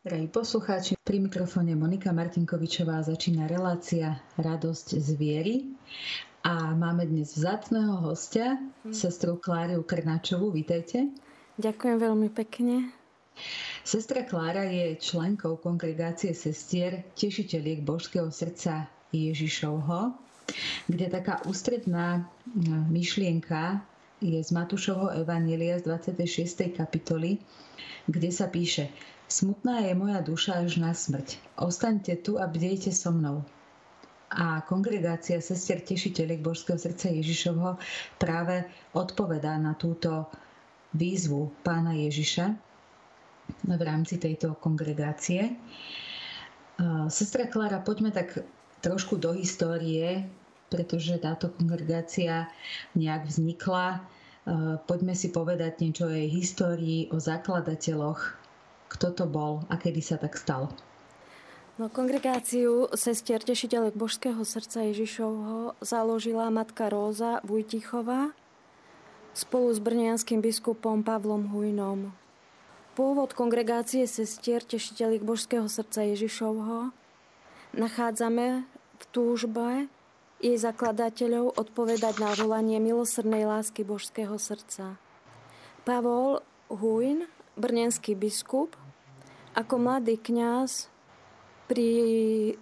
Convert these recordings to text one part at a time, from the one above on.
Drahí poslucháči, pri mikrofóne Monika Martinkovičová začína relácia Radosť z viery a máme dnes vzácného hostia, mm. sestru Kláriu Krnáčovú. Vítejte. Ďakujem veľmi pekne. Sestra Klára je členkou kongregácie sestier Tešiteľiek Božského srdca Ježišovho, kde taká ústredná myšlienka je z Matúšovho Evanielia z 26. kapitoly, kde sa píše Smutná je moja duša až na smrť. Ostaňte tu a bdejte so mnou. A kongregácia sestier tešiteľiek Božského srdca Ježišovho práve odpovedá na túto výzvu pána Ježiša v rámci tejto kongregácie. Sestra Klara, poďme tak trošku do histórie, pretože táto kongregácia nejak vznikla. Poďme si povedať niečo o jej histórii, o zakladateľoch kto to bol a kedy sa tak stalo? No, kongregáciu sestier tešiteľek Božského srdca Ježišovho založila matka Róza Vujtichová spolu s brnianským biskupom Pavlom Hujnom. Pôvod kongregácie sestier tešiteľek Božského srdca Ježišovho nachádzame v túžbe jej zakladateľov odpovedať na volanie milosrdnej lásky Božského srdca. Pavol Hujn brnenský biskup, ako mladý kňaz pri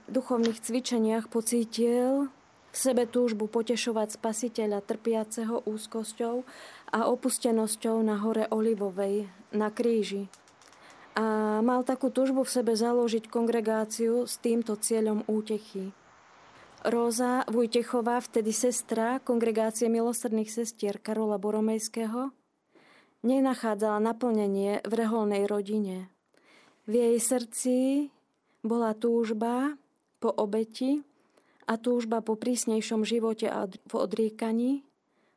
duchovných cvičeniach pocítil v sebe túžbu potešovať spasiteľa trpiaceho úzkosťou a opustenosťou na hore Olivovej, na kríži. A mal takú túžbu v sebe založiť kongregáciu s týmto cieľom útechy. Róza Vujtechová, vtedy sestra kongregácie milosrdných sestier Karola Boromejského, nenachádzala naplnenie v reholnej rodine. V jej srdci bola túžba po obeti a túžba po prísnejšom živote a v odriekaní,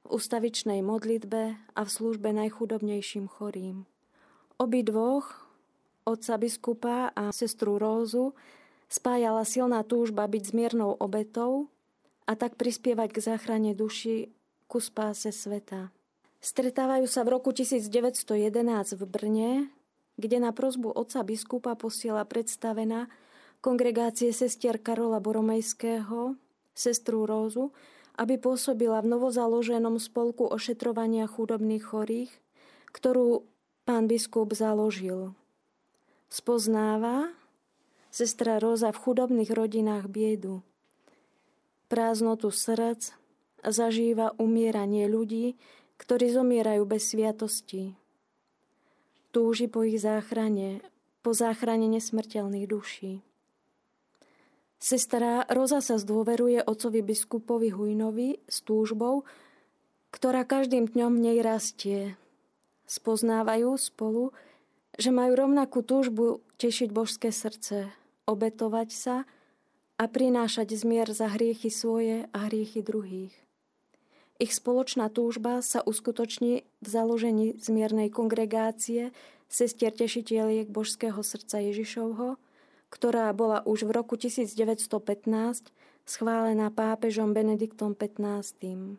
v ustavičnej modlitbe a v službe najchudobnejším chorým. Obi dvoch, otca biskupa a sestru Rózu, spájala silná túžba byť zmiernou obetou a tak prispievať k záchrane duši ku spáse sveta. Stretávajú sa v roku 1911 v Brne, kde na prozbu otca biskupa posiela predstavená kongregácie sestier Karola Boromejského, sestru Rózu, aby pôsobila v novozaloženom spolku ošetrovania chudobných chorých, ktorú pán biskup založil. Spoznáva sestra Róza v chudobných rodinách biedu. Prázdnotu srdc zažíva umieranie ľudí, ktorí zomierajú bez sviatosti. Túži po ich záchrane, po záchrane nesmrteľných duší. Sestra Roza sa zdôveruje ocovi biskupovi Hujnovi s túžbou, ktorá každým dňom nej rastie. Spoznávajú spolu, že majú rovnakú túžbu tešiť božské srdce, obetovať sa a prinášať zmier za hriechy svoje a hriechy druhých. Ich spoločná túžba sa uskutoční v založení zmiernej kongregácie sestier tešiteľiek Božského srdca Ježišovho, ktorá bola už v roku 1915 schválená pápežom Benediktom XV.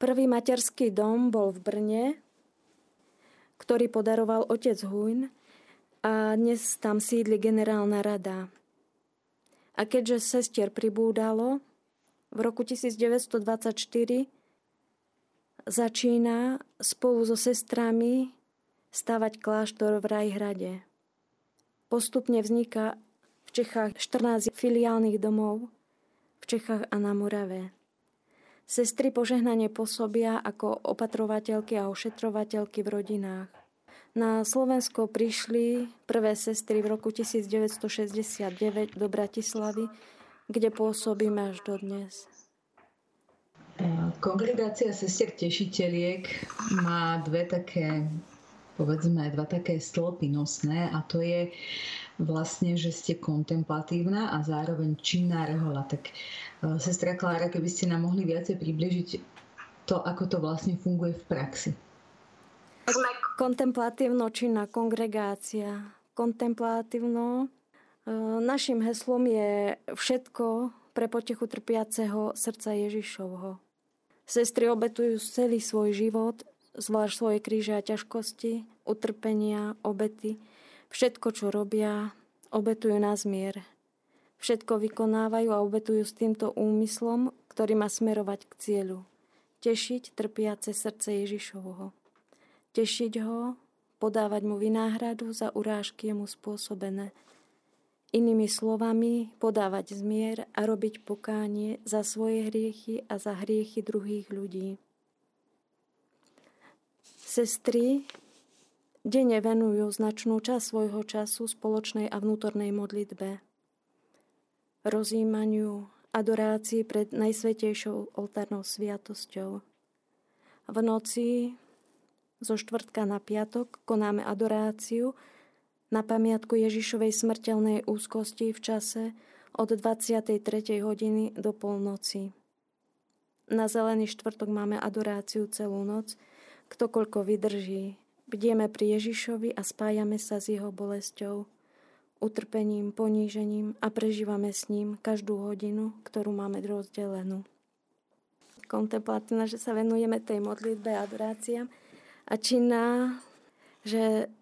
Prvý materský dom bol v Brne, ktorý podaroval otec Hujn a dnes tam sídli generálna rada. A keďže sestier pribúdalo, v roku 1924 začína spolu so sestrami stavať kláštor v Rajhrade. Postupne vzniká v Čechách 14 filiálnych domov v Čechách a na Morave. Sestry požehnanie pôsobia ako opatrovateľky a ošetrovateľky v rodinách. Na Slovensko prišli prvé sestry v roku 1969 do Bratislavy kde pôsobíme až do dnes. Kongregácia sestier tešiteľiek má dve také, povedzme, dva také stĺpy nosné a to je vlastne, že ste kontemplatívna a zároveň činná rehola. Tak e, sestra Klára, keby ste nám mohli viacej približiť to, ako to vlastne funguje v praxi. Kontemplatívno činná kongregácia. Kontemplatívno Našim heslom je všetko pre potechu trpiaceho srdca Ježišovho. Sestry obetujú celý svoj život, zvlášť svoje kríže a ťažkosti, utrpenia, obety, Všetko, čo robia, obetujú na zmier. Všetko vykonávajú a obetujú s týmto úmyslom, ktorý má smerovať k cieľu. Tešiť trpiace srdce Ježišovho. Tešiť ho, podávať mu vynáhradu za urážky mu spôsobené. Inými slovami, podávať zmier a robiť pokánie za svoje hriechy a za hriechy druhých ľudí. Sestry denne venujú značnú časť svojho času spoločnej a vnútornej modlitbe, rozímaniu, adorácii pred najsvetejšou oltárnou sviatosťou. V noci zo štvrtka na piatok konáme adoráciu na pamiatku Ježišovej smrteľnej úzkosti v čase od 23. hodiny do polnoci. Na zelený štvrtok máme adoráciu celú noc, ktokoľko vydrží. Bdieme pri Ježišovi a spájame sa s jeho bolesťou utrpením, ponížením a prežívame s ním každú hodinu, ktorú máme rozdelenú. Kontemplatívna, že sa venujeme tej modlitbe a adoráciám a činná, že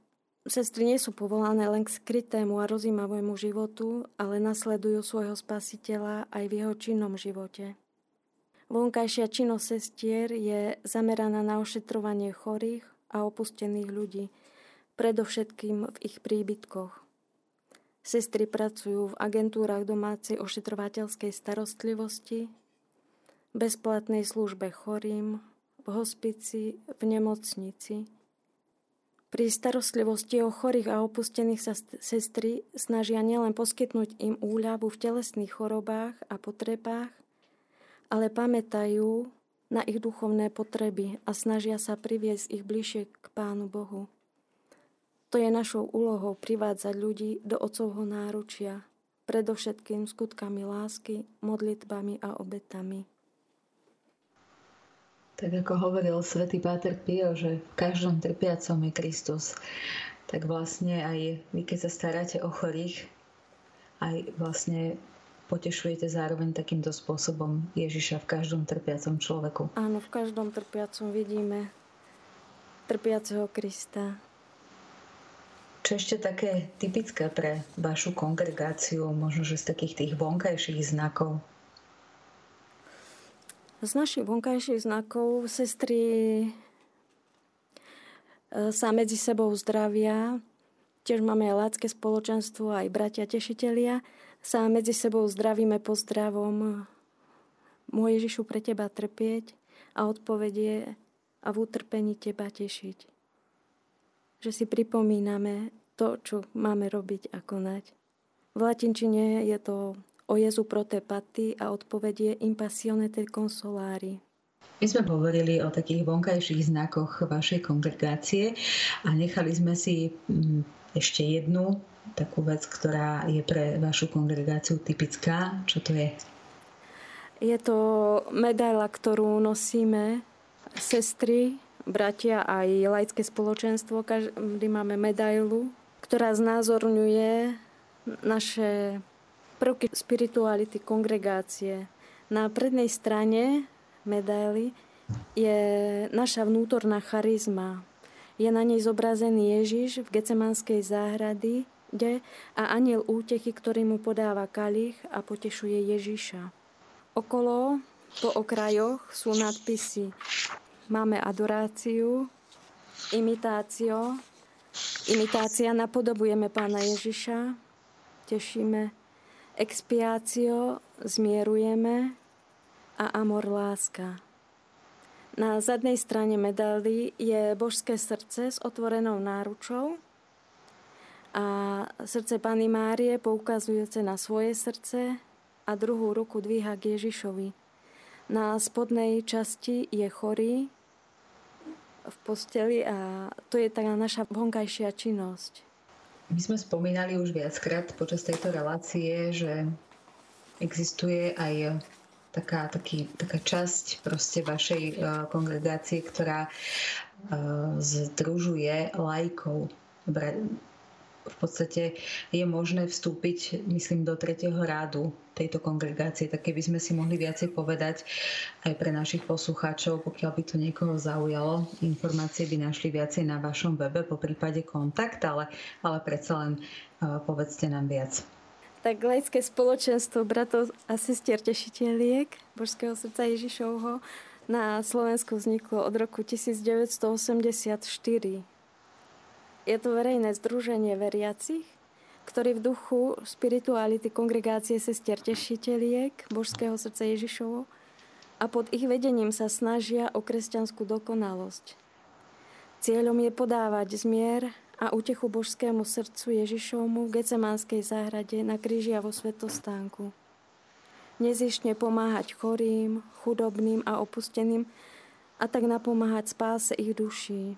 sestry nie sú povolané len k skrytému a rozímavému životu, ale nasledujú svojho spasiteľa aj v jeho činnom živote. Vonkajšia činnosť sestier je zameraná na ošetrovanie chorých a opustených ľudí, predovšetkým v ich príbytkoch. Sestry pracujú v agentúrach domácej ošetrovateľskej starostlivosti, bezplatnej službe chorým, v hospici, v nemocnici. Pri starostlivosti o chorých a opustených sa sestry snažia nielen poskytnúť im úľavu v telesných chorobách a potrebách, ale pamätajú na ich duchovné potreby a snažia sa priviesť ich bližšie k Pánu Bohu. To je našou úlohou privádzať ľudí do Otcovho náručia, predovšetkým skutkami lásky, modlitbami a obetami. Tak ako hovoril svätý Páter Pio, že v každom trpiacom je Kristus, tak vlastne aj vy, keď sa staráte o chorých, aj vlastne potešujete zároveň takýmto spôsobom Ježiša v každom trpiacom človeku. Áno, v každom trpiacom vidíme trpiaceho Krista. Čo ešte také typické pre vašu kongregáciu, možno že z takých tých vonkajších znakov? Z našich vonkajších znakov sestry e, sa medzi sebou zdravia. Tiež máme aj lácké spoločenstvo, aj bratia tešitelia. Sa medzi sebou zdravíme pozdravom. Môj Ježišu pre teba trpieť a odpovedie a v utrpení teba tešiť že si pripomíname to, čo máme robiť a konať. V latinčine je to o Jezu prote patti a odpovedie impassionete consolari. My sme hovorili o takých vonkajších znakoch vašej kongregácie a nechali sme si mm, ešte jednu takú vec, ktorá je pre vašu kongregáciu typická. Čo to je? Je to medaila, ktorú nosíme sestry bratia aj laické spoločenstvo, každý máme medailu, ktorá znázorňuje naše prvky spirituality kongregácie. Na prednej strane medaily je naša vnútorná charizma. Je na nej zobrazený Ježiš v Gecemanskej záhrady kde a aniel útechy, ktorý mu podáva kalich a potešuje Ježiša. Okolo, po okrajoch sú nadpisy Máme adoráciu, imitácio. Imitácia napodobujeme Pána Ježiša, tešíme. Expiácio, zmierujeme a amor láska. Na zadnej strane medaily je božské srdce s otvorenou náručou a srdce Pany Márie poukazujúce na svoje srdce a druhú ruku dvíha k Ježišovi. Na spodnej časti je chorý, v posteli a to je taká naša vonkajšia činnosť. My sme spomínali už viackrát počas tejto relácie, že existuje aj taká, taký, taká časť proste vašej uh, kongregácie, ktorá uh, združuje lajkov, v podstate je možné vstúpiť, myslím, do tretieho rádu tejto kongregácie, tak keby sme si mohli viacej povedať aj pre našich poslucháčov, pokiaľ by to niekoho zaujalo, informácie by našli viacej na vašom webe, po prípade kontakt, ale, ale predsa len povedzte nám viac. Tak laické spoločenstvo bratov a sestier tešiteľiek Božského srdca Ježišovho na Slovensku vzniklo od roku 1984 je to verejné združenie veriacich, ktorí v duchu spirituality kongregácie sestier tešiteľiek Božského srdca Ježišovo a pod ich vedením sa snažia o kresťanskú dokonalosť. Cieľom je podávať zmier a utechu božskému srdcu Ježišovmu v Gecemánskej záhrade na kríži a vo svetostánku. Nezištne pomáhať chorým, chudobným a opusteným a tak napomáhať spáse ich duší.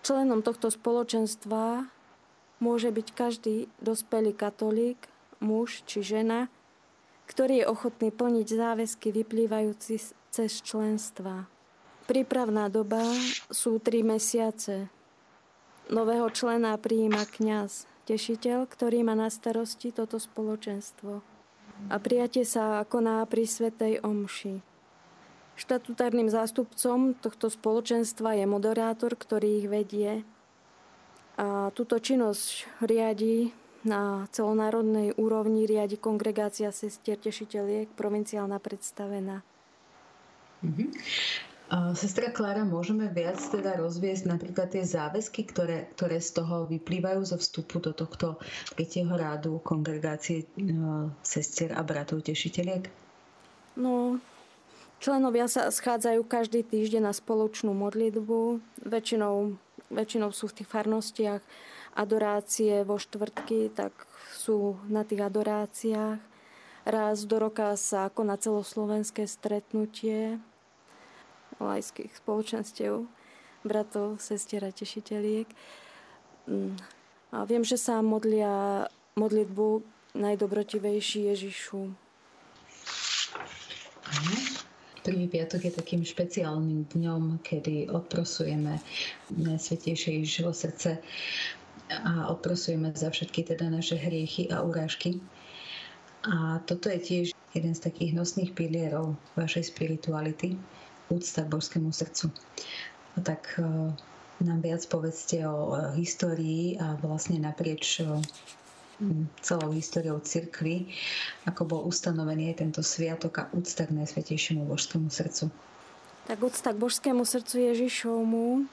Členom tohto spoločenstva môže byť každý dospelý katolík, muž či žena, ktorý je ochotný plniť záväzky vyplývajúci cez členstva. Prípravná doba sú tri mesiace. Nového člena prijíma kňaz, tešiteľ, ktorý má na starosti toto spoločenstvo. A prijatie sa koná pri Svetej Omši. Štatutárnym zástupcom tohto spoločenstva je moderátor, ktorý ich vedie. A túto činnosť riadi na celonárodnej úrovni riadi kongregácia sestier tešiteľiek, provinciálna predstavená. Mm-hmm. Sestra Klára, môžeme viac teda rozviesť napríklad tie záväzky, ktoré, ktoré z toho vyplývajú zo vstupu do tohto tretieho rádu kongregácie sestier a bratov tešiteľiek? No, Členovia sa schádzajú každý týždeň na spoločnú modlitbu. Väčšinou, väčšinou sú v tých farnostiach adorácie vo štvrtky, tak sú na tých adoráciách. Raz do roka sa ako na celoslovenské stretnutie lajských spoločenstiev, bratov, sestier a tešiteľiek. Mm. A viem, že sa modlia modlitbu najdobrotivejší Ježišu. Mhm. Prvý piatok je takým špeciálnym dňom, kedy odprosujeme Najsvetejšie Ježišovo srdce a odprosujeme za všetky teda naše hriechy a urážky. A toto je tiež jeden z takých nosných pilierov vašej spirituality, úcta k božskému srdcu. A tak e, nám viac povedzte o histórii a vlastne naprieč celou históriou cirkvy, ako bol ustanovený tento sviatok a úcta k Najsvetejšiemu božskému srdcu. Tak úcta k božskému srdcu Ježišovmu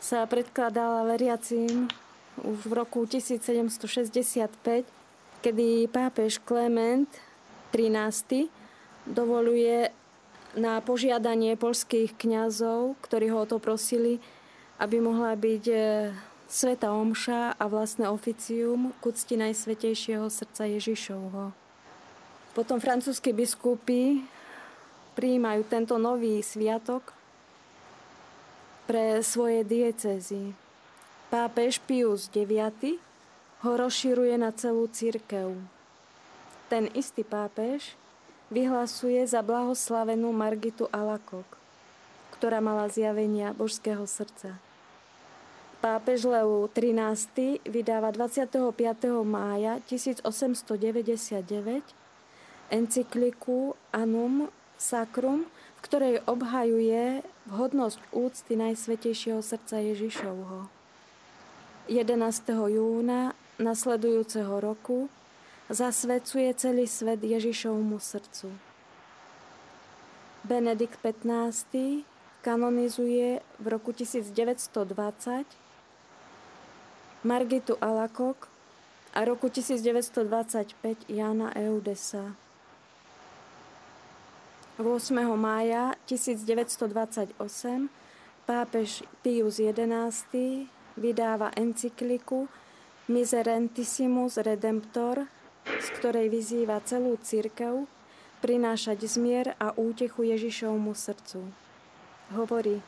sa predkladala veriacím už v roku 1765, kedy pápež Klement XIII dovoluje na požiadanie polských kňazov, ktorí ho o to prosili, aby mohla byť Sveta Omša a vlastné oficium k úcti Najsvetejšieho srdca Ježišovho. Potom francúzskí biskupy prijímajú tento nový sviatok pre svoje diecezy. Pápež Pius IX ho rozširuje na celú církev. Ten istý pápež vyhlasuje za blahoslavenú Margitu Alakok, ktorá mala zjavenia božského srdca. Pápež Leo XIII vydáva 25. mája 1899 encykliku Anum Sacrum, v ktorej obhajuje vhodnosť úcty Najsvetejšieho srdca Ježišovho. 11. júna nasledujúceho roku zasvedcuje celý svet Ježišovmu srdcu. Benedikt XV kanonizuje v roku 1920 Margitu Alakok a roku 1925 Jana Eudesa. 8. mája 1928 pápež Pius XI vydáva encykliku Miserentissimus Redemptor, z ktorej vyzýva celú církev prinášať zmier a útechu Ježišovmu srdcu. Hovorí,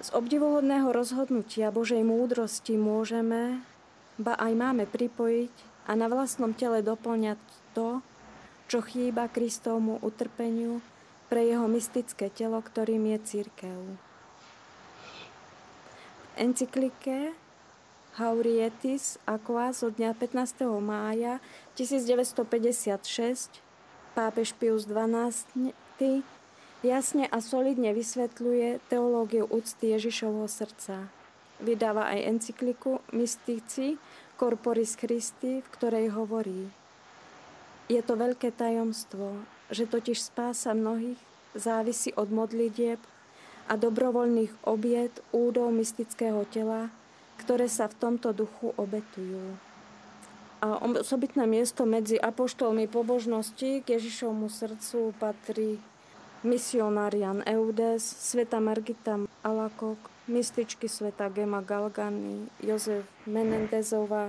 z obdivuhodného rozhodnutia Božej múdrosti môžeme, ba aj máme pripojiť a na vlastnom tele doplňať to, čo chýba Kristovmu utrpeniu pre jeho mystické telo, ktorým je církev. V encyklike Haurietis Aqua zo dňa 15. mája 1956 pápež Pius XII jasne a solidne vysvetľuje teológiu úcty Ježišovho srdca. Vydáva aj encykliku Mystici Corporis Christi, v ktorej hovorí Je to veľké tajomstvo, že totiž spása mnohých závisí od modlitieb a dobrovoľných obiet údov mystického tela, ktoré sa v tomto duchu obetujú. A osobitné miesto medzi apoštolmi pobožnosti k Ježišovmu srdcu patrí misionarian Eudes, sveta Margita Alakok, mističky sveta Gema Galgany, Jozef Menendezova,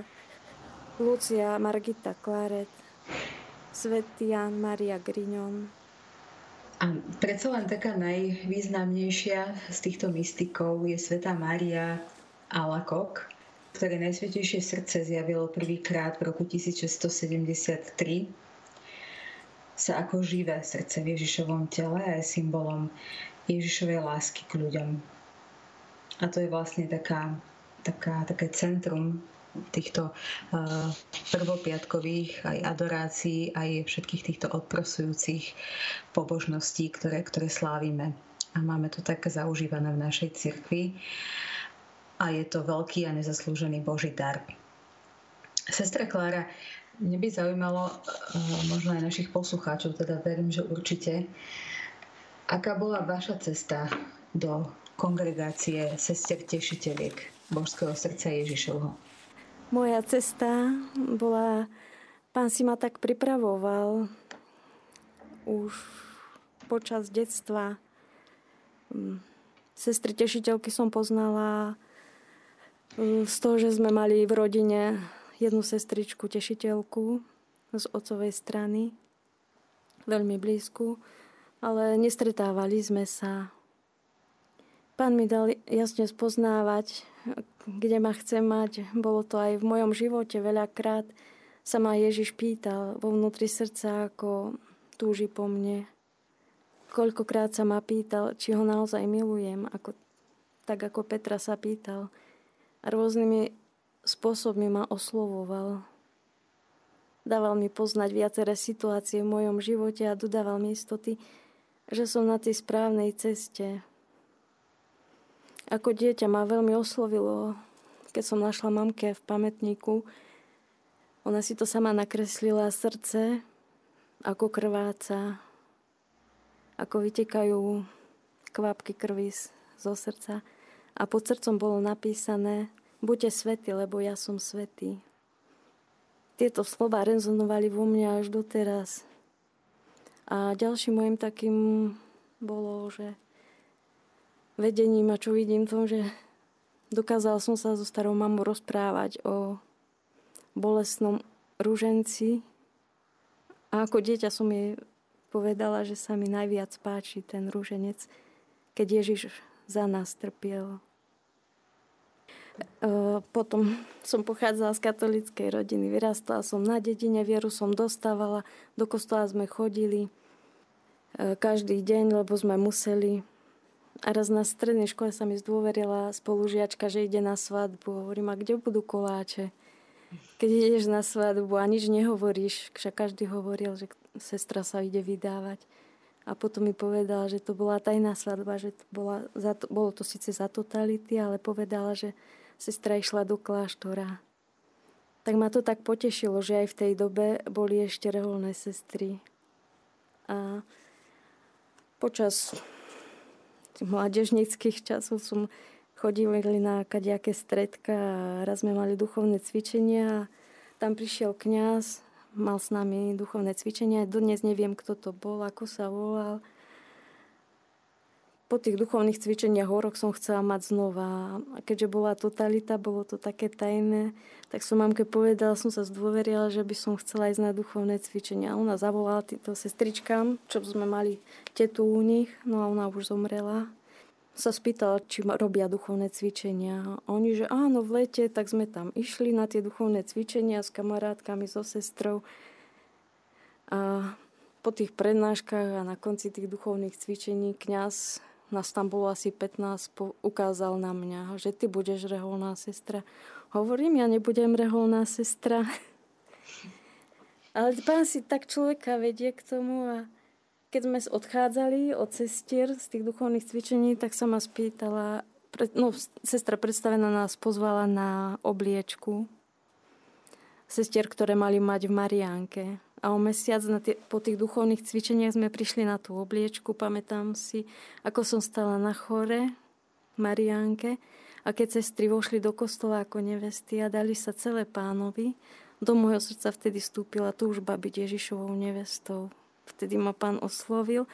Lucia Margita Claret, svetý Jan Maria Grignon. A predsa len taká najvýznamnejšia z týchto mystikov je sveta Maria Alakok, ktoré Najsvetejšie srdce zjavilo prvýkrát v roku 1673, sa ako živé srdce v Ježišovom tele a je symbolom Ježišovej lásky k ľuďom. A to je vlastne taká, taká, také centrum týchto uh, prvopiatkových aj adorácií, aj všetkých týchto odprosujúcich pobožností, ktoré, ktoré slávime. A máme to tak zaužívané v našej cirkvi. A je to veľký a nezaslúžený Boží dar. Sestra Klára, mne by zaujímalo, eh, možno aj našich poslucháčov, teda verím, že určite, aká bola vaša cesta do kongregácie sestier tešiteľiek Božského srdca Ježišovho? Moja cesta bola, pán si ma tak pripravoval už počas detstva. Mm, sestry tešiteľky som poznala Mm, z toho, že sme mali v rodine jednu sestričku, tešiteľku z otcovej strany, veľmi blízku, ale nestretávali sme sa. Pán mi dal jasne spoznávať, kde ma chce mať. Bolo to aj v mojom živote veľakrát. Sa ma Ježiš pýtal vo vnútri srdca, ako túži po mne. Koľkokrát sa ma pýtal, či ho naozaj milujem, ako, tak ako Petra sa pýtal – a rôznymi spôsobmi ma oslovoval. Dával mi poznať viaceré situácie v mojom živote a dodával mi istoty, že som na tej správnej ceste. Ako dieťa ma veľmi oslovilo, keď som našla mamke v pamätníku. Ona si to sama nakreslila srdce, ako krváca, ako vytekajú kvapky krvi zo srdca a pod srdcom bolo napísané Buďte svety, lebo ja som svetý. Tieto slova rezonovali vo mňa až doteraz. A ďalším môjim takým bolo, že vedením a čo vidím tom, že dokázal som sa so starou mamou rozprávať o bolestnom rúženci a ako dieťa som jej povedala, že sa mi najviac páči ten rúženec, keď Ježiš za nás trpiel. Potom som pochádzala z katolíckej rodiny, vyrastala som na dedine, vieru som dostávala, do kostola sme chodili každý deň, lebo sme museli. A raz na strednej škole sa mi zdôverila spolužiačka, že ide na svadbu. Hovorím, a kde budú koláče? Keď ideš na svadbu a nič nehovoríš, však každý hovoril, že sestra sa ide vydávať. A potom mi povedala, že to bola tajná svadba, že to bola bolo to síce za totality, ale povedala, že sestra išla do kláštora. Tak ma to tak potešilo, že aj v tej dobe boli ešte reholné sestry. A počas mládežnických časov som chodili na kadejaké stredka a raz sme mali duchovné cvičenia a tam prišiel kňaz, mal s nami duchovné cvičenia. Dodnes neviem, kto to bol, ako sa volal po tých duchovných cvičeniach o rok som chcela mať znova. A keďže bola totalita, bolo to také tajné, tak som mamke povedala, som sa zdôverila, že by som chcela ísť na duchovné cvičenia. Ona zavolala týmto sestričkám, čo sme mali tetu u nich, no a ona už zomrela. Sa spýtala, či robia duchovné cvičenia. A oni, že áno, v lete, tak sme tam išli na tie duchovné cvičenia s kamarátkami, so sestrou. A po tých prednáškach a na konci tých duchovných cvičení kňaz nás tam asi 15, ukázal na mňa, že ty budeš reholná sestra. Hovorím, ja nebudem reholná sestra. Ale pán si tak človeka vedie k tomu a keď sme odchádzali od cestier z tých duchovných cvičení, tak sa ma spýtala, no, sestra predstavená nás pozvala na obliečku sestier, ktoré mali mať v Mariánke. A o mesiac na tie, po tých duchovných cvičeniach sme prišli na tú obliečku. Pamätám si, ako som stala na chore Mariánke a keď sestry vošli do kostola ako nevesty a dali sa celé pánovi, do môjho srdca vtedy vstúpila túžba byť Ježišovou nevestou. Vtedy ma pán oslovil,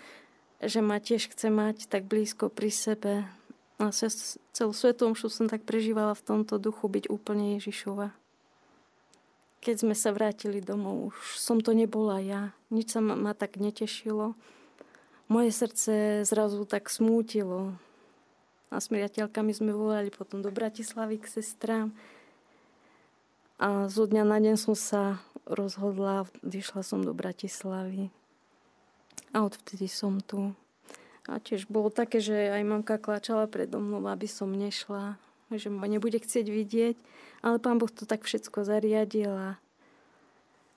že ma tiež chce mať tak blízko pri sebe. A celú svetom som tak prežívala v tomto duchu byť úplne Ježišova keď sme sa vrátili domov, už som to nebola ja. Nič sa ma, ma tak netešilo. Moje srdce zrazu tak smútilo. A s priateľkami sme volali potom do Bratislavy k sestrám. A zo dňa na deň som sa rozhodla, vyšla som do Bratislavy. A odvtedy som tu. A tiež bolo také, že aj mamka kláčala predo mnou, aby som nešla, že ma nebude chcieť vidieť. Ale pán Boh to tak všetko zariadil a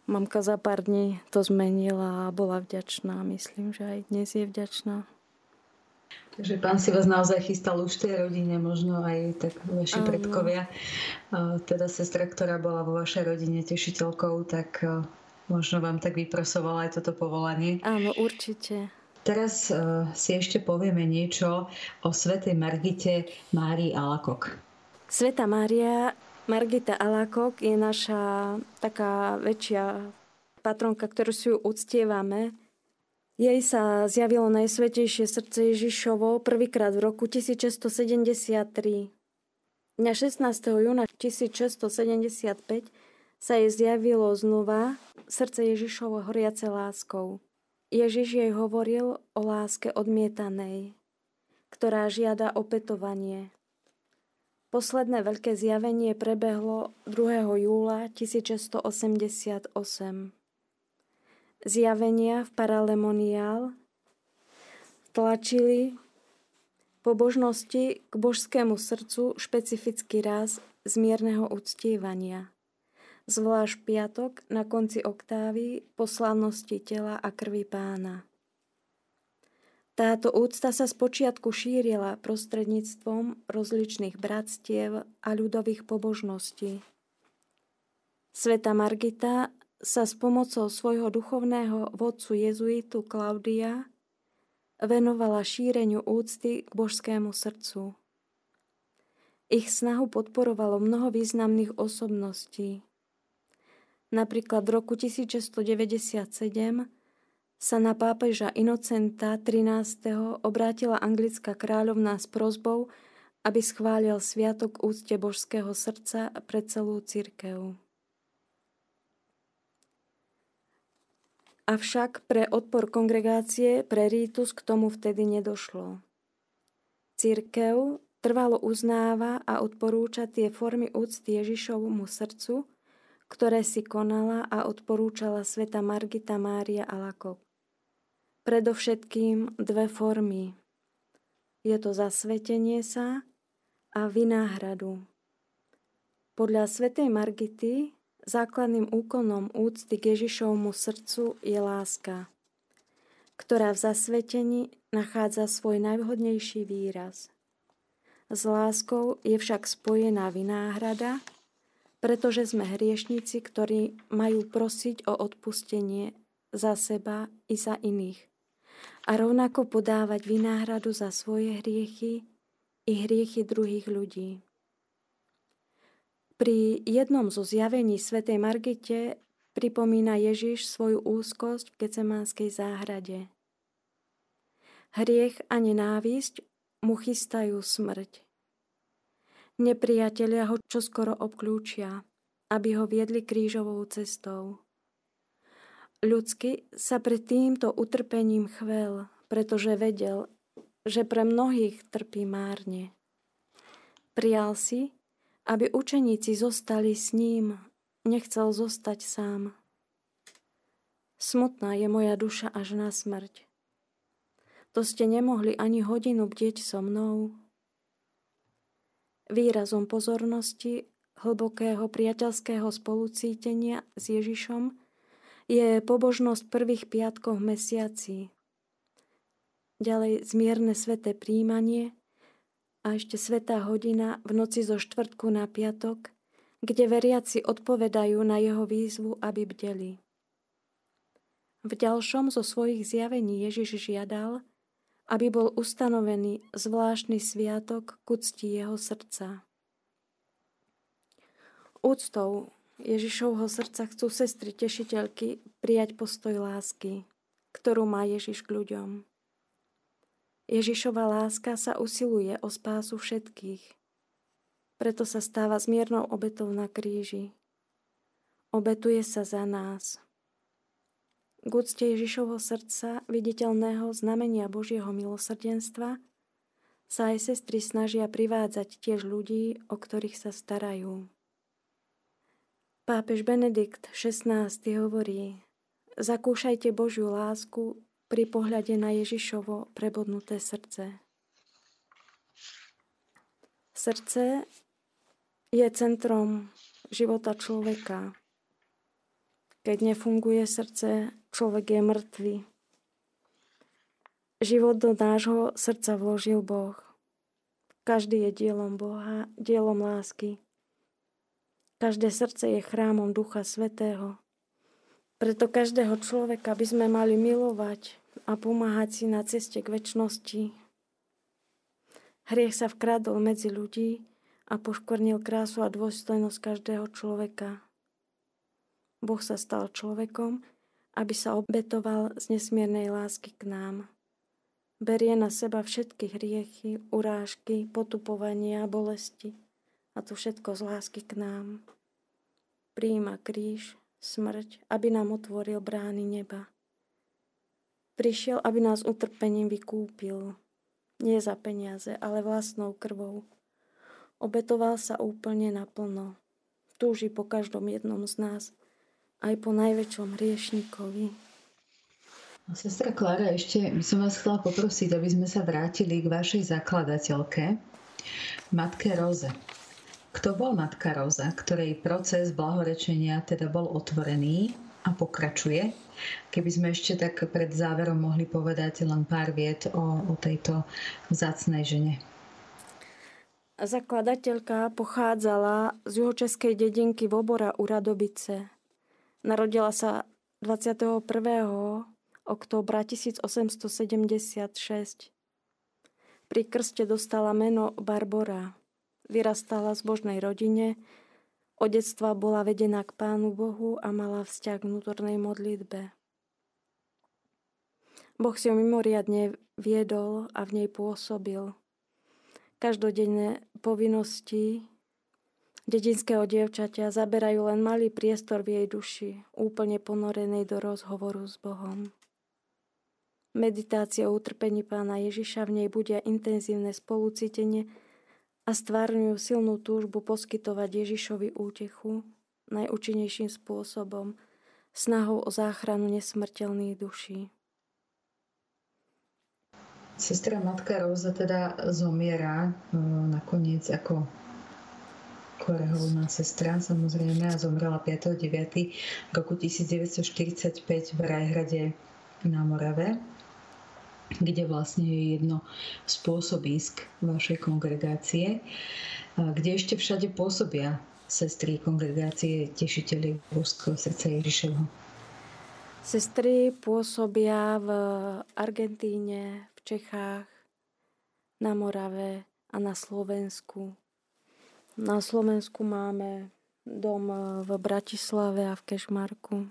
mamka za pár dní to zmenila a bola vďačná. Myslím, že aj dnes je vďačná. Takže pán si vás naozaj chystal už tej rodine, možno aj tak vaši Áno. predkovia. Teda sestra, ktorá bola vo vašej rodine tešiteľkou, tak možno vám tak vyprosovala aj toto povolanie. Áno, určite. Teraz si ešte povieme niečo o svetej Margite Márii Alakok. Sveta Mária Margita Alákok je naša taká väčšia patronka, ktorú si ju uctievame. Jej sa zjavilo Najsvetejšie srdce Ježišovo prvýkrát v roku 1673. Dňa 16. júna 1675 sa jej zjavilo znova srdce Ježišovo horiace láskou. Ježiš jej hovoril o láske odmietanej, ktorá žiada opetovanie. Posledné veľké zjavenie prebehlo 2. júla 1688. Zjavenia v Paralemoniál tlačili pobožnosti k božskému srdcu špecifický raz zmierneho uctievania. Zvlášť piatok na konci oktávy po tela a krvi pána. Táto úcta sa spočiatku šírila prostredníctvom rozličných bratstiev a ľudových pobožností. Sveta Margita sa s pomocou svojho duchovného vodcu jezuitu Klaudia venovala šíreniu úcty k božskému srdcu. Ich snahu podporovalo mnoho významných osobností. Napríklad v roku 1697 sa na pápeža Inocenta 13. obrátila anglická kráľovná s prozbou, aby schválil sviatok úcte božského srdca pre celú církev. Avšak pre odpor kongregácie pre rítus k tomu vtedy nedošlo. Církev trvalo uznáva a odporúča tie formy úcty Ježišovmu srdcu, ktoré si konala a odporúčala sveta Margita Mária Alakok predovšetkým dve formy. Je to zasvetenie sa a vynáhradu. Podľa svätej Margity základným úkonom úcty k Ježišovmu srdcu je láska, ktorá v zasvetení nachádza svoj najvhodnejší výraz. S láskou je však spojená vynáhrada, pretože sme hriešnici, ktorí majú prosiť o odpustenie za seba i za iných a rovnako podávať vynáhradu za svoje hriechy i hriechy druhých ľudí. Pri jednom zo zjavení svätej Margite pripomína Ježiš svoju úzkosť v Gecemánskej záhrade. Hriech a nenávisť mu chystajú smrť. Nepriatelia ho čoskoro obklúčia, aby ho viedli krížovou cestou. Ľudsky sa pred týmto utrpením chvel, pretože vedel, že pre mnohých trpí márne. Prijal si, aby učeníci zostali s ním, nechcel zostať sám. Smutná je moja duša až na smrť. To ste nemohli ani hodinu bdieť so mnou. Výrazom pozornosti hlbokého priateľského spolucítenia s Ježišom je pobožnosť prvých piatkov mesiaci. Ďalej zmierne sveté príjmanie a ešte svetá hodina v noci zo štvrtku na piatok, kde veriaci odpovedajú na jeho výzvu, aby bdeli. V ďalšom zo svojich zjavení Ježiš žiadal, aby bol ustanovený zvláštny sviatok k úcti jeho srdca. Úctou Ježišovho srdca chcú sestry tešiteľky prijať postoj lásky, ktorú má Ježiš k ľuďom. Ježišova láska sa usiluje o spásu všetkých. Preto sa stáva zmiernou obetou na kríži. Obetuje sa za nás. K úcte Ježišovho srdca, viditeľného znamenia Božieho milosrdenstva, sa aj sestry snažia privádzať tiež ľudí, o ktorých sa starajú. Pápež Benedikt XVI hovorí, zakúšajte Božiu lásku pri pohľade na Ježišovo prebodnuté srdce. Srdce je centrom života človeka. Keď nefunguje srdce, človek je mŕtvy. Život do nášho srdca vložil Boh. Každý je dielom Boha, dielom lásky. Každé srdce je chrámom Ducha Svetého. Preto každého človeka by sme mali milovať a pomáhať si na ceste k väčšnosti. Hriech sa vkradol medzi ľudí a poškornil krásu a dôstojnosť každého človeka. Boh sa stal človekom, aby sa obetoval z nesmiernej lásky k nám. Berie na seba všetky hriechy, urážky, potupovania, bolesti a to všetko z lásky k nám. Príjima kríž, smrť, aby nám otvoril brány neba. Prišiel, aby nás utrpením vykúpil. Nie za peniaze, ale vlastnou krvou. Obetoval sa úplne naplno. Túži po každom jednom z nás – aj po najväčšom hriešnikovi. Sestra Klára, ešte by som vás chcela poprosiť, aby sme sa vrátili k vašej zakladateľke, Matke Roze. Kto bol Matka Roza, ktorej proces blahorečenia teda bol otvorený a pokračuje? Keby sme ešte tak pred záverom mohli povedať len pár viet o, o tejto vzácnej žene. Zakladateľka pochádzala z juhočeskej dedinky Vobora u Radobice. Narodila sa 21. októbra 1876. Pri krste dostala meno Barbora. Vyrastala v zbožnej rodine, od detstva bola vedená k Pánu Bohu a mala vzťah k vnútornej modlitbe. Boh si ju mimoriadne viedol a v nej pôsobil. Každodenné povinnosti dedinského dievčaťa zaberajú len malý priestor v jej duši, úplne ponorenej do rozhovoru s Bohom. Meditácia o utrpení pána Ježiša v nej budia intenzívne spolucítenie a stvárňujú silnú túžbu poskytovať Ježišovi útechu najúčinnejším spôsobom, snahou o záchranu nesmrteľných duší. Sestra Matka Róza teda zomiera e, nakoniec ako reholná sestra, samozrejme, a zomrela 5.9. roku 1945 v Rajhrade na Morave, kde vlastne je jedno spôsobisk vašej kongregácie, kde ešte všade pôsobia sestry kongregácie tešiteľi Božského srdca Ježišovho. Sestry pôsobia v Argentíne, v Čechách, na Morave a na Slovensku. Na Slovensku máme dom v Bratislave a v Kešmarku.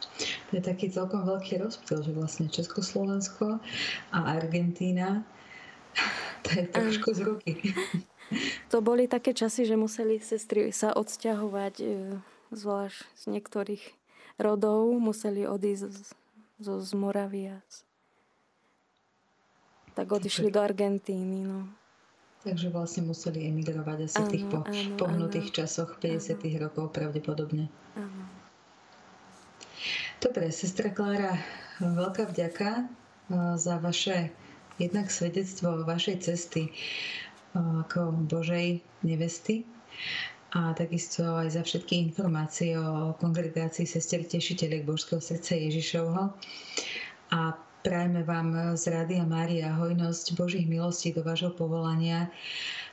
To je taký celkom veľký rozptyl, že vlastne Československo a Argentína to je trošku z ruky. To boli také časy, že museli sestry sa odsťahovať, e, zvlášť z niektorých rodov, museli odísť zo z Moravia. Tak odišli do Argentíny. No. Takže vlastne museli emigrovať asi v tých po, áno, pohnutých áno. časoch 50. Áno. rokov pravdepodobne. Áno. Dobre, sestra Klára, veľká vďaka za vaše jednak svedectvo vašej cesty ako Božej nevesty a takisto aj za všetky informácie o kongregácii sestier tešiteľek Božského srdca Ježišovho. A prajeme vám z Rádia Mária hojnosť Božích milostí do vášho povolania,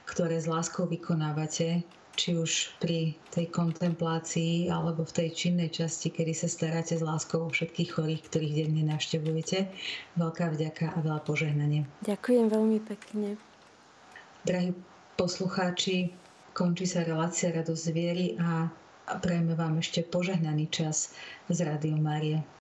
ktoré s láskou vykonávate, či už pri tej kontemplácii alebo v tej činnej časti, kedy sa staráte s láskou o všetkých chorých, ktorých denne navštevujete. Veľká vďaka a veľa požehnania. Ďakujem veľmi pekne. Drahí poslucháči, Končí sa relácia Radosť viery a prejme vám ešte požehnaný čas z Rádio Márie.